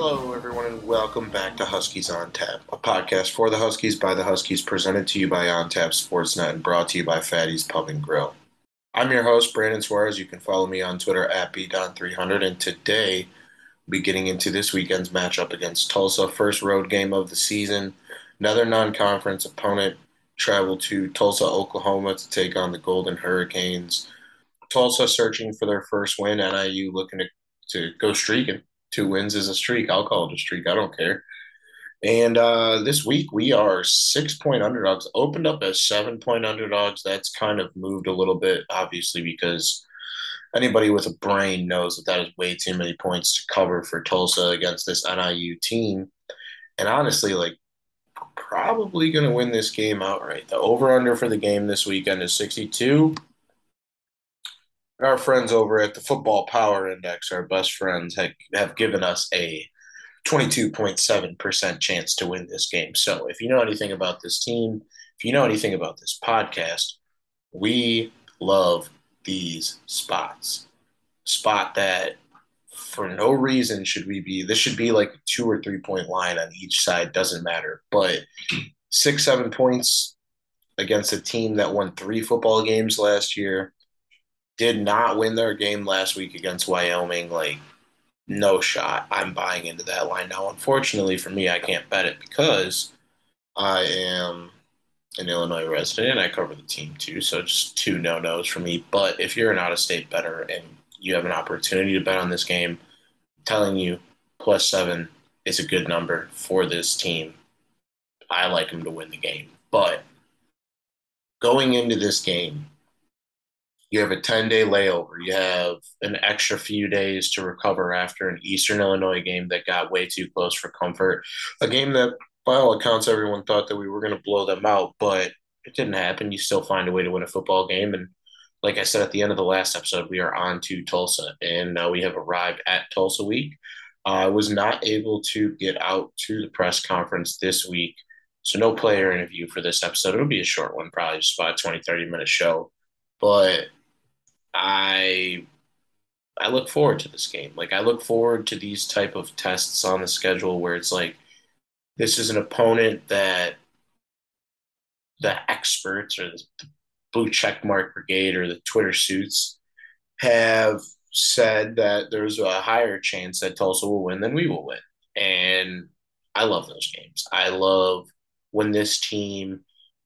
Hello, everyone, and welcome back to Huskies on Tap, a podcast for the Huskies by the Huskies, presented to you by On Tap Sportsnet and brought to you by Fatty's Pub and Grill. I'm your host, Brandon Suarez. You can follow me on Twitter at BDon300, and today we'll be getting into this weekend's matchup against Tulsa, first road game of the season. Another non-conference opponent traveled to Tulsa, Oklahoma to take on the Golden Hurricanes. Tulsa searching for their first win, NIU looking to, to go streaking two wins is a streak. I'll call it a streak. I don't care. And uh, this week we are six point underdogs. Opened up as seven point underdogs. That's kind of moved a little bit, obviously, because anybody with a brain knows that that is way too many points to cover for Tulsa against this NIU team. And honestly, like probably going to win this game outright. The over under for the game this weekend is 62 our friends over at the Football Power Index, our best friends, have, have given us a 22.7% chance to win this game. So if you know anything about this team, if you know anything about this podcast, we love these spots. Spot that for no reason should we be this should be like a two or three point line on each side, doesn't matter. But six, seven points against a team that won three football games last year did not win their game last week against Wyoming. Like, no shot. I'm buying into that line now. Unfortunately for me, I can't bet it because I am an Illinois resident and I cover the team too. So just two no nos for me. But if you're an out of state better and you have an opportunity to bet on this game, I'm telling you plus seven is a good number for this team. I like them to win the game. But going into this game, you have a 10 day layover. You have an extra few days to recover after an Eastern Illinois game that got way too close for comfort. A game that, by all accounts, everyone thought that we were going to blow them out, but it didn't happen. You still find a way to win a football game. And like I said at the end of the last episode, we are on to Tulsa, and uh, we have arrived at Tulsa week. I uh, was not able to get out to the press conference this week. So no player interview for this episode. It'll be a short one, probably just about a 20, 30 minute show. But I I look forward to this game. Like I look forward to these type of tests on the schedule where it's like this is an opponent that the experts or the blue check mark brigade or the Twitter suits have said that there's a higher chance that Tulsa will win than we will win. And I love those games. I love when this team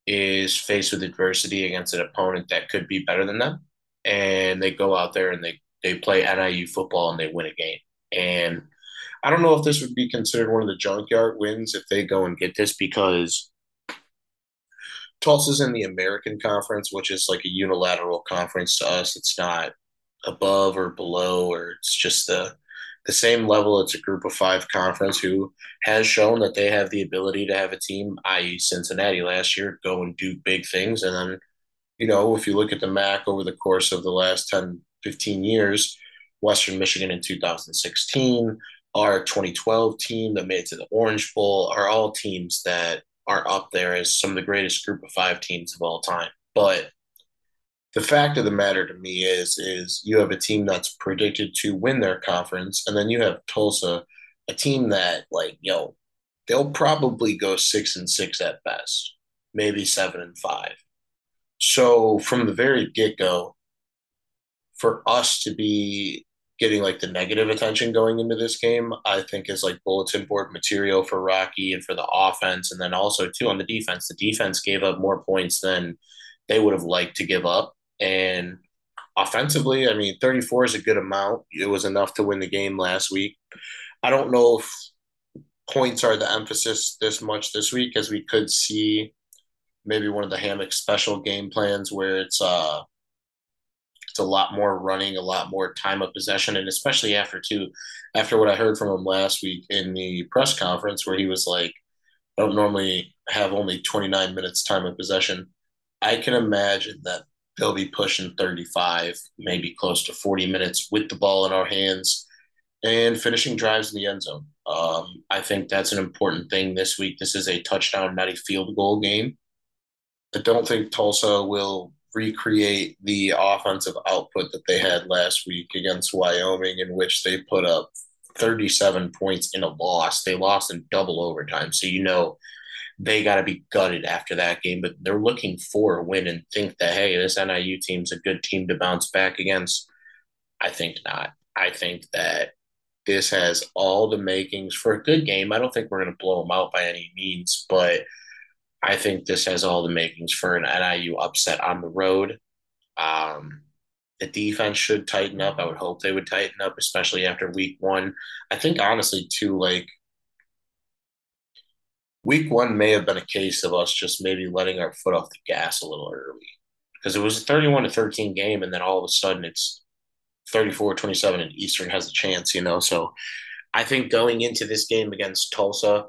is faced with adversity against an opponent that could be better than them and they go out there and they they play NIU football and they win a game. And I don't know if this would be considered one of the junkyard wins if they go and get this because Tulsa's in the American Conference, which is like a unilateral conference to us. It's not above or below, or it's just the the same level. It's a group of five conference who has shown that they have the ability to have a team, i.e., Cincinnati last year, go and do big things and then you know, if you look at the MAC over the course of the last 10, 15 years, Western Michigan in 2016, our 2012 team that made it to the Orange Bowl are all teams that are up there as some of the greatest group of five teams of all time. But the fact of the matter to me is, is you have a team that's predicted to win their conference, and then you have Tulsa, a team that like, yo, they'll probably go six and six at best, maybe seven and five. So from the very get go, for us to be getting like the negative attention going into this game, I think is like bulletin board material for Rocky and for the offense. And then also, too, on the defense, the defense gave up more points than they would have liked to give up. And offensively, I mean, 34 is a good amount. It was enough to win the game last week. I don't know if points are the emphasis this much this week, as we could see maybe one of the hammock special game plans where it's uh it's a lot more running, a lot more time of possession, and especially after two, after what I heard from him last week in the press conference where he was like, I don't normally have only 29 minutes time of possession. I can imagine that they'll be pushing 35, maybe close to 40 minutes with the ball in our hands and finishing drives in the end zone. Um, I think that's an important thing this week. This is a touchdown, not a field goal game. I don't think Tulsa will recreate the offensive output that they had last week against Wyoming, in which they put up 37 points in a loss. They lost in double overtime. So, you know, they got to be gutted after that game, but they're looking for a win and think that, hey, this NIU team's a good team to bounce back against. I think not. I think that this has all the makings for a good game. I don't think we're going to blow them out by any means, but I think this has all the makings for an NIU upset on the road. Um, the defense should tighten up. I would hope they would tighten up, especially after week one. I think honestly, too, like week one may have been a case of us just maybe letting our foot off the gas a little early because it was a 31 to 13 game, and then all of a sudden it's 34 27 and Eastern has a chance, you know. So I think going into this game against Tulsa,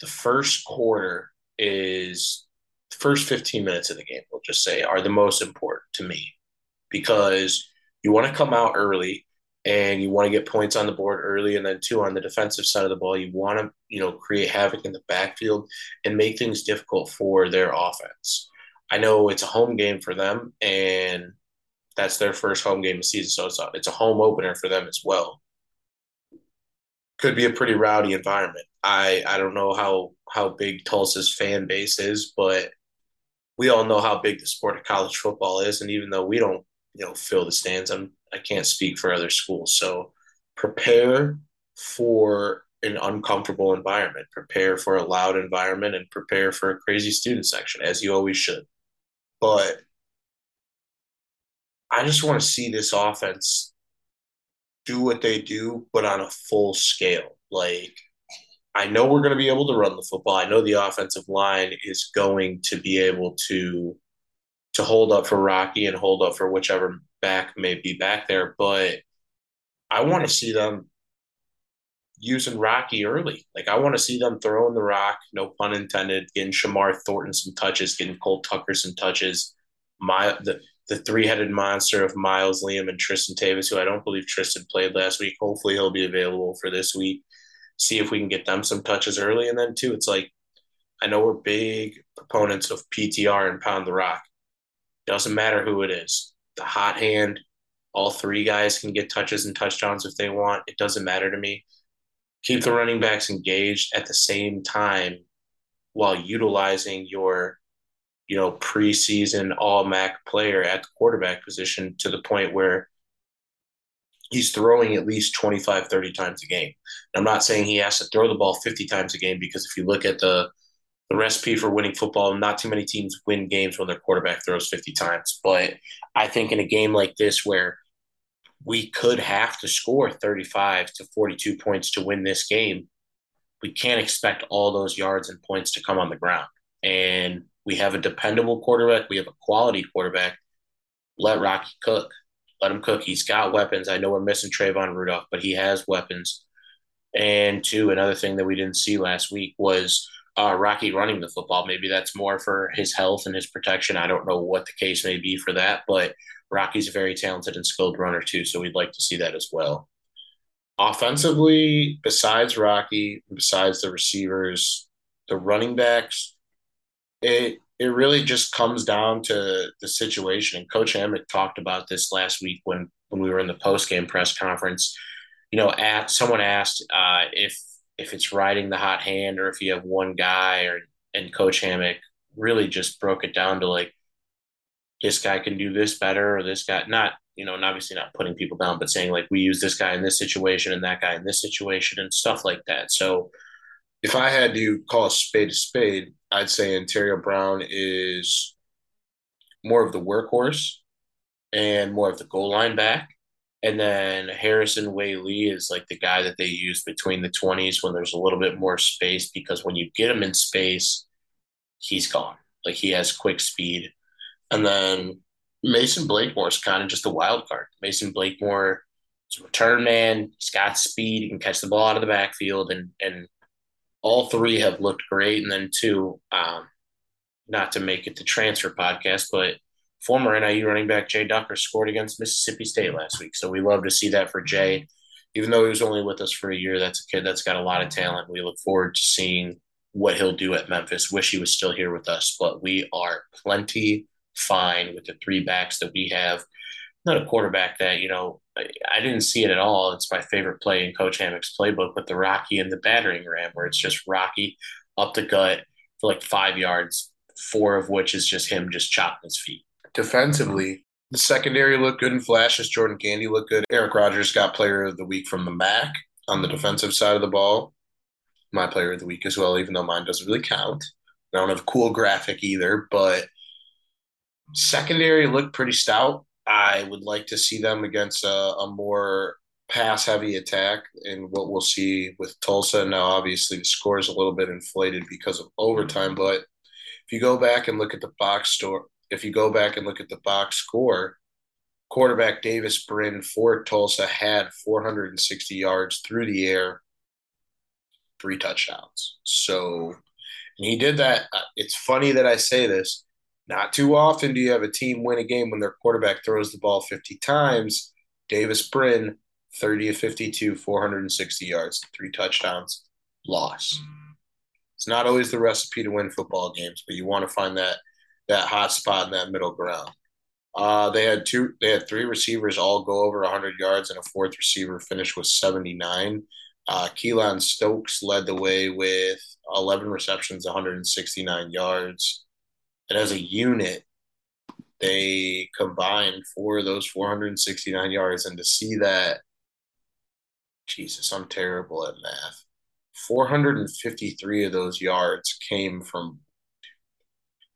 the first quarter is the first 15 minutes of the game, we'll just say, are the most important to me. Because you want to come out early and you want to get points on the board early and then two on the defensive side of the ball you want to you know create havoc in the backfield and make things difficult for their offense. I know it's a home game for them and that's their first home game of season so it's a, it's a home opener for them as well could be a pretty rowdy environment i i don't know how how big tulsa's fan base is but we all know how big the sport of college football is and even though we don't you know fill the stands. I'm I can't speak for other schools, so prepare for an uncomfortable environment, prepare for a loud environment, and prepare for a crazy student section as you always should. But I just want to see this offense do what they do, but on a full scale. Like, I know we're going to be able to run the football. I know the offensive line is going to be able to to hold up for Rocky and hold up for whichever back may be back there. But I want to see them using Rocky early. Like I want to see them throwing the rock, no pun intended, getting Shamar Thornton some touches, getting Cole Tucker some touches. My the the three headed monster of Miles Liam and Tristan Tavis, who I don't believe Tristan played last week. Hopefully he'll be available for this week. See if we can get them some touches early. And then too, it's like I know we're big proponents of PTR and pound the rock. Doesn't matter who it is. The hot hand, all three guys can get touches and touchdowns if they want. It doesn't matter to me. Keep the running backs engaged at the same time while utilizing your, you know, preseason all MAC player at the quarterback position to the point where he's throwing at least 25, 30 times a game. I'm not saying he has to throw the ball 50 times a game because if you look at the the recipe for winning football. Not too many teams win games when their quarterback throws 50 times. But I think in a game like this where we could have to score 35 to 42 points to win this game, we can't expect all those yards and points to come on the ground. And we have a dependable quarterback. We have a quality quarterback. Let Rocky cook. Let him cook. He's got weapons. I know we're missing Trayvon Rudolph, but he has weapons. And two, another thing that we didn't see last week was – uh, Rocky running the football. Maybe that's more for his health and his protection. I don't know what the case may be for that, but Rocky's a very talented and skilled runner too, so we'd like to see that as well. Offensively, besides Rocky, besides the receivers, the running backs, it it really just comes down to the situation. And Coach Hammock talked about this last week when when we were in the post game press conference. You know, at someone asked uh, if if it's riding the hot hand or if you have one guy or and Coach Hammock really just broke it down to like this guy can do this better or this guy not you know and obviously not putting people down but saying like we use this guy in this situation and that guy in this situation and stuff like that so if i had to call a spade a spade i'd say Antario Brown is more of the workhorse and more of the goal line back and then Harrison Waylee is like the guy that they use between the 20s when there's a little bit more space because when you get him in space, he's gone. Like he has quick speed. And then Mason Blakemore is kind of just a wild card. Mason Blakemore is a return man. He's got speed. He can catch the ball out of the backfield. And, and all three have looked great. And then two, um, not to make it the transfer podcast, but former NIU running back Jay Ducker scored against Mississippi State last week. So we love to see that for Jay. Even though he was only with us for a year, that's a kid that's got a lot of talent. We look forward to seeing what he'll do at Memphis. Wish he was still here with us, but we are plenty fine with the three backs that we have. Not a quarterback that, you know, I didn't see it at all. It's my favorite play in Coach Hammock's playbook with the Rocky and the battering ram, where it's just Rocky up the gut for like five yards, four of which is just him just chopping his feet. Defensively, the secondary looked good in flashes. Jordan Gandy looked good. Eric Rogers got player of the week from the MAC on the defensive side of the ball. My player of the week as well, even though mine doesn't really count. I don't have a cool graphic either, but secondary looked pretty stout. I would like to see them against a, a more pass heavy attack and what we'll see with Tulsa. Now, obviously, the score is a little bit inflated because of overtime, but if you go back and look at the box store, if you go back and look at the box score, quarterback Davis Brin for Tulsa had 460 yards through the air, three touchdowns. So, and he did that. Uh, it's funny that I say this not too often do you have a team win a game when their quarterback throws the ball 50 times. Davis Brin, 30 of 52, 460 yards, three touchdowns, loss. It's not always the recipe to win football games, but you want to find that that hot spot in that middle ground. Uh, they had two, they had three receivers all go over 100 yards, and a fourth receiver finished with 79. Uh, Keylon Stokes led the way with 11 receptions, 169 yards. And as a unit, they combined for those 469 yards. And to see that, Jesus, I'm terrible at math. 453 of those yards came from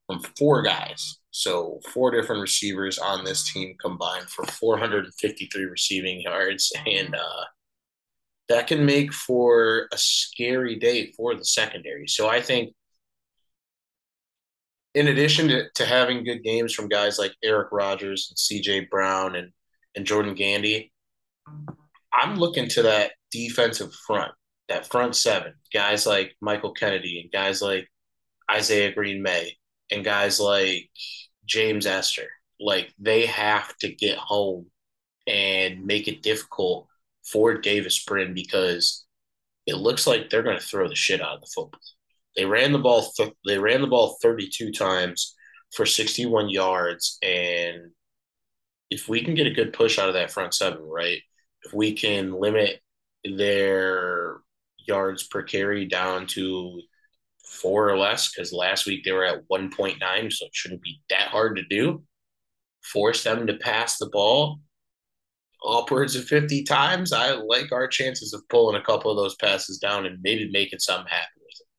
from four guys. So four different receivers on this team combined for 453 receiving yards, and uh, that can make for a scary day for the secondary. So I think in addition to, to having good games from guys like Eric Rogers and CJ Brown and, and Jordan Gandy, I'm looking to that defensive front, that front seven, guys like Michael Kennedy and guys like Isaiah Green May and guys like James Ester. Like they have to get home and make it difficult for Davis Brin because it looks like they're going to throw the shit out of the football. They ran the ball. Th- they ran the ball 32 times for 61 yards, and if we can get a good push out of that front seven, right? If we can limit their yards per carry down to four or less, because last week they were at 1.9, so it shouldn't be that hard to do. Force them to pass the ball upwards of 50 times. I like our chances of pulling a couple of those passes down and maybe making something happen.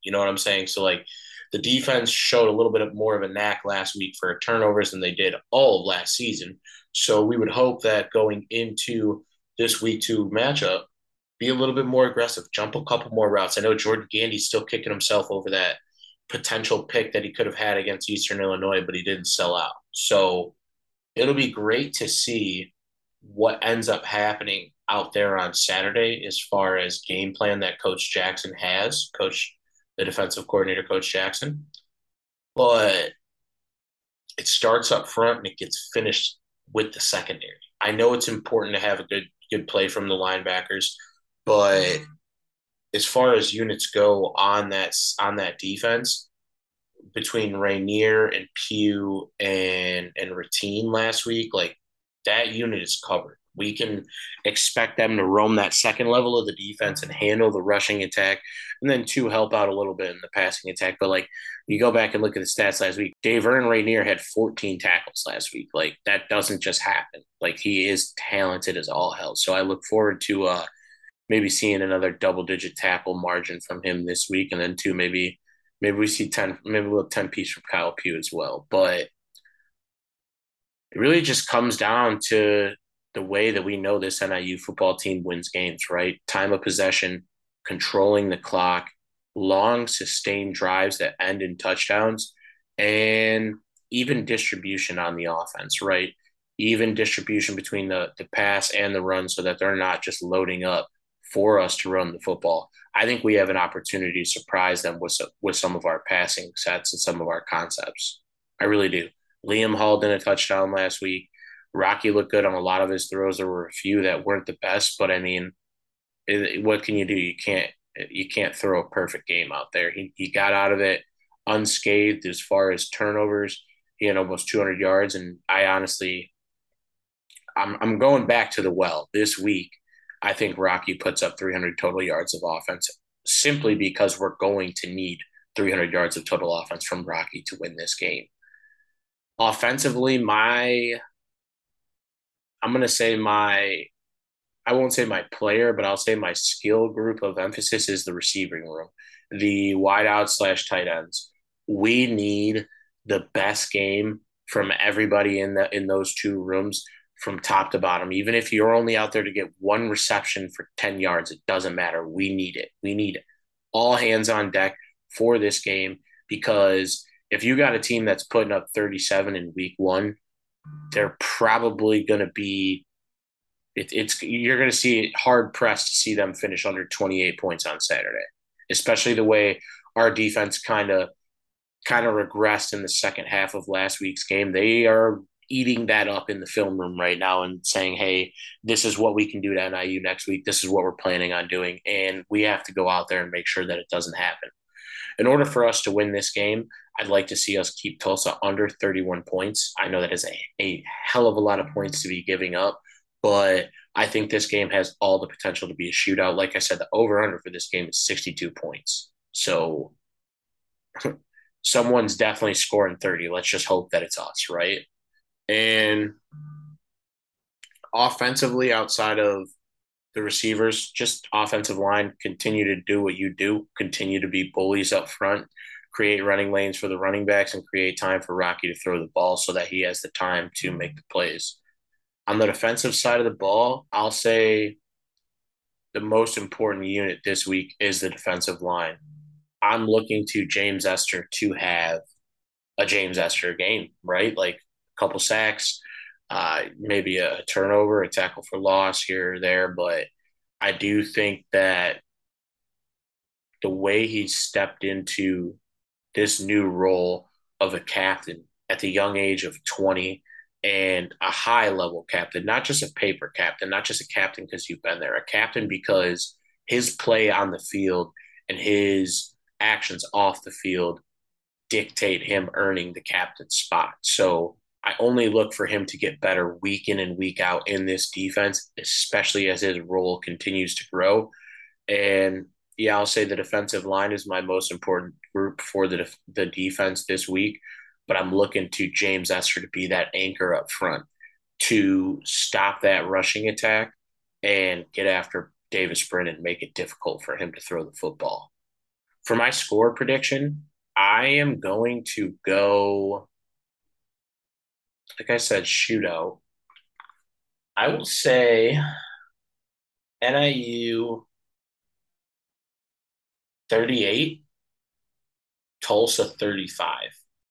You know what I'm saying? So like the defense showed a little bit of more of a knack last week for turnovers than they did all of last season. So we would hope that going into this week two matchup, be a little bit more aggressive, jump a couple more routes. I know Jordan Gandy's still kicking himself over that potential pick that he could have had against Eastern Illinois, but he didn't sell out. So it'll be great to see what ends up happening out there on Saturday as far as game plan that Coach Jackson has. Coach the defensive coordinator, Coach Jackson. But it starts up front and it gets finished with the secondary. I know it's important to have a good good play from the linebackers, but as far as units go on that on that defense, between Rayner and Pugh and and Ratine last week, like that unit is covered we can expect them to roam that second level of the defense and handle the rushing attack, and then to help out a little bit in the passing attack. But like you go back and look at the stats last week, Daveren Rayner had 14 tackles last week. Like that doesn't just happen. Like he is talented as all hell. So I look forward to uh maybe seeing another double digit tackle margin from him this week, and then two maybe maybe we see 10 maybe we'll 10 piece from Kyle Pugh as well. But it really just comes down to the way that we know this NIU football team wins games, right? Time of possession, controlling the clock, long sustained drives that end in touchdowns, and even distribution on the offense, right? Even distribution between the, the pass and the run so that they're not just loading up for us to run the football. I think we have an opportunity to surprise them with, with some of our passing sets and some of our concepts. I really do. Liam Hall did a touchdown last week. Rocky looked good on a lot of his throws. There were a few that weren't the best, but I mean, what can you do? You can't you can't throw a perfect game out there. He he got out of it unscathed as far as turnovers. He had almost 200 yards, and I honestly, I'm I'm going back to the well this week. I think Rocky puts up 300 total yards of offense simply because we're going to need 300 yards of total offense from Rocky to win this game. Offensively, my I'm going to say my I won't say my player, but I'll say my skill group of emphasis is the receiving room, the wideout slash tight ends. We need the best game from everybody in the in those two rooms from top to bottom. Even if you're only out there to get one reception for 10 yards, it doesn't matter. We need it. We need it. all hands on deck for this game because if you got a team that's putting up 37 in week one, they're probably going to be it, it's you're going to see it hard pressed to see them finish under 28 points on Saturday, especially the way our defense kind of kind of regressed in the second half of last week's game. They are eating that up in the film room right now and saying, hey, this is what we can do to NIU next week. This is what we're planning on doing. And we have to go out there and make sure that it doesn't happen. In order for us to win this game, I'd like to see us keep Tulsa under 31 points. I know that is a, a hell of a lot of points to be giving up, but I think this game has all the potential to be a shootout. Like I said, the over under for this game is 62 points. So someone's definitely scoring 30. Let's just hope that it's us, right? And offensively, outside of the receivers, just offensive line, continue to do what you do, continue to be bullies up front, create running lanes for the running backs, and create time for Rocky to throw the ball so that he has the time to make the plays. On the defensive side of the ball, I'll say the most important unit this week is the defensive line. I'm looking to James Ester to have a James Ester game, right? Like a couple sacks, uh, maybe a turnover, a tackle for loss here or there. But I do think that the way he stepped into this new role of a captain at the young age of 20 and a high level captain, not just a paper captain, not just a captain because you've been there, a captain because his play on the field and his actions off the field dictate him earning the captain spot. So I only look for him to get better week in and week out in this defense, especially as his role continues to grow. And yeah, I'll say the defensive line is my most important group for the the defense this week. But I'm looking to James Ester to be that anchor up front to stop that rushing attack and get after Davis Brin, and make it difficult for him to throw the football for my score prediction, I am going to go, like I said, shootout. I will say NIU 38, Tulsa 35.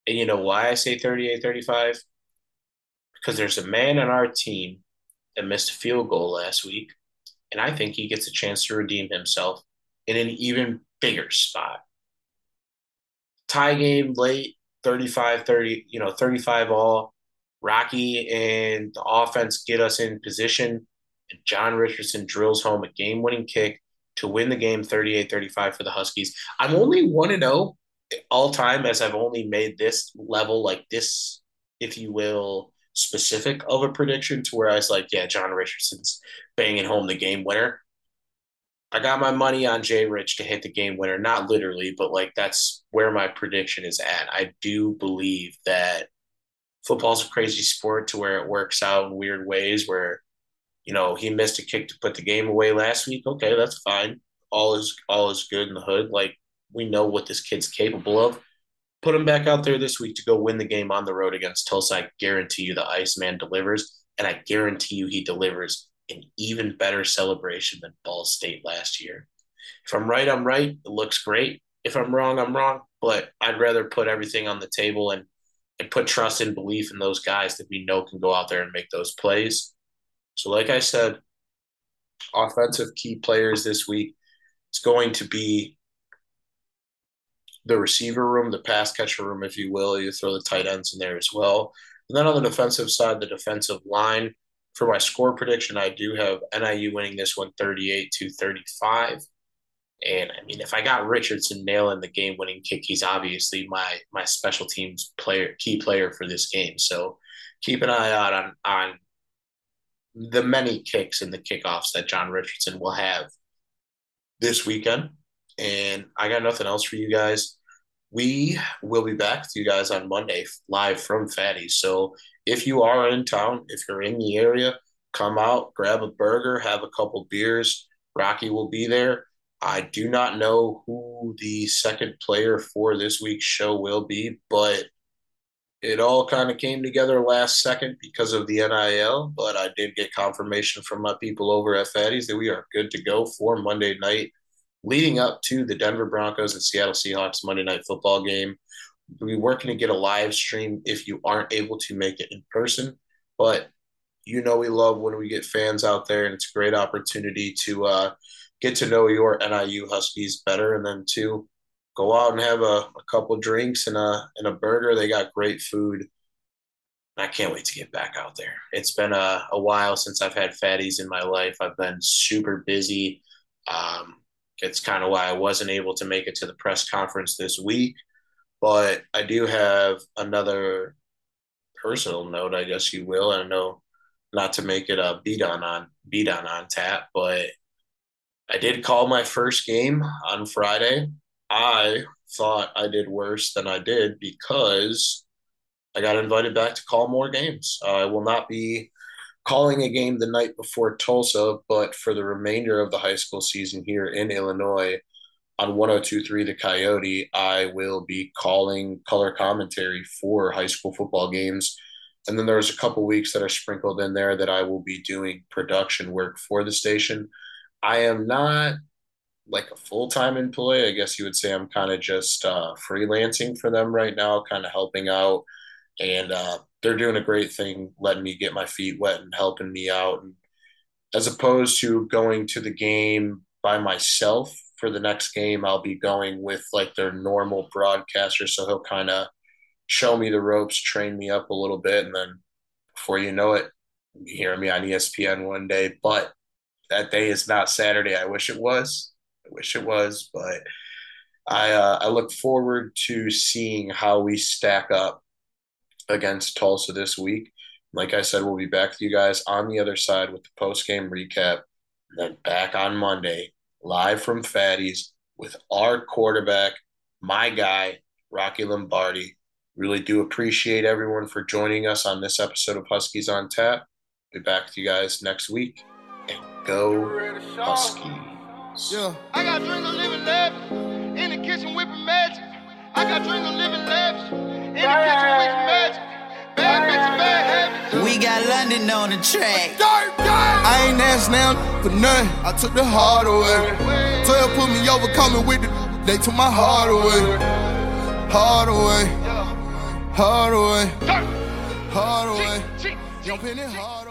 And you know why I say 38 35? Because there's a man on our team that missed a field goal last week, and I think he gets a chance to redeem himself in an even bigger spot. Tie game late, 35 30, you know, 35 all. Rocky and the offense get us in position. And John Richardson drills home a game winning kick to win the game 38 35 for the Huskies. I'm only 1 0 all time as I've only made this level, like this, if you will, specific of a prediction to where I was like, yeah, John Richardson's banging home the game winner. I got my money on Jay Rich to hit the game winner, not literally, but like that's where my prediction is at. I do believe that football's a crazy sport to where it works out in weird ways where you know he missed a kick to put the game away last week okay that's fine all is all is good in the hood like we know what this kid's capable of put him back out there this week to go win the game on the road against Tulsa I guarantee you the Iceman delivers and I guarantee you he delivers an even better celebration than Ball State last year. If I'm right, I'm right. It looks great. If I'm wrong, I'm wrong. But I'd rather put everything on the table and, and put trust and belief in those guys that we know can go out there and make those plays. So, like I said, offensive key players this week, it's going to be the receiver room, the pass catcher room, if you will. You throw the tight ends in there as well. And then on the defensive side, the defensive line for my score prediction, I do have NIU winning this one 38 to 35. And I mean, if I got Richardson nailing the game winning kick, he's obviously my my special teams player, key player for this game. So keep an eye out on on the many kicks and the kickoffs that John Richardson will have this weekend. And I got nothing else for you guys. We will be back to you guys on Monday live from Fatty. So if you are in town, if you're in the area, come out, grab a burger, have a couple beers. Rocky will be there. I do not know who the second player for this week's show will be, but it all kind of came together last second because of the NIL. But I did get confirmation from my people over at Fatty's that we are good to go for Monday night, leading up to the Denver Broncos and Seattle Seahawks Monday night football game. We're working to get a live stream if you aren't able to make it in person, but you know we love when we get fans out there, and it's a great opportunity to uh, get to know your NIU Huskies better, and then to go out and have a, a couple drinks and a and a burger. They got great food. I can't wait to get back out there. It's been a, a while since I've had fatties in my life. I've been super busy. Um, it's kind of why I wasn't able to make it to the press conference this week. But I do have another personal note, I guess you will. I know not to make it a beat on on beat on on tap, but I did call my first game on Friday. I thought I did worse than I did because I got invited back to call more games. I will not be calling a game the night before Tulsa, but for the remainder of the high school season here in Illinois on 1023 The Coyote, I will be calling color commentary for high school football games. And then there's a couple weeks that are sprinkled in there that I will be doing production work for the station. I am not like a full time employee. I guess you would say I'm kind of just uh, freelancing for them right now, kind of helping out. And uh, they're doing a great thing, letting me get my feet wet and helping me out. And as opposed to going to the game by myself for the next game, I'll be going with like their normal broadcaster. So he'll kind of show me the ropes, train me up a little bit. And then before you know it, you hear me on ESPN one day. But that day is not Saturday. I wish it was. I wish it was, but I uh, I look forward to seeing how we stack up against Tulsa this week. Like I said, we'll be back with you guys on the other side with the post game recap. then back on Monday, live from Fatty's with our quarterback, my guy, Rocky Lombardi. Really do appreciate everyone for joining us on this episode of Huskies on Tap. Be back with you guys next week. And go Huskies. Yeah. I got of living lavish in the kitchen whipping magic. I got dreams of living lavish in the kitchen whipping magic. Bad bitches, bad habits. We got London on the track. Dirt, dirt. I ain't asked now for nothing. I took the hard away. 12 put me over, coming with the. They took my heart away. Hard away. Hard away. Hard away. Jumping it hard.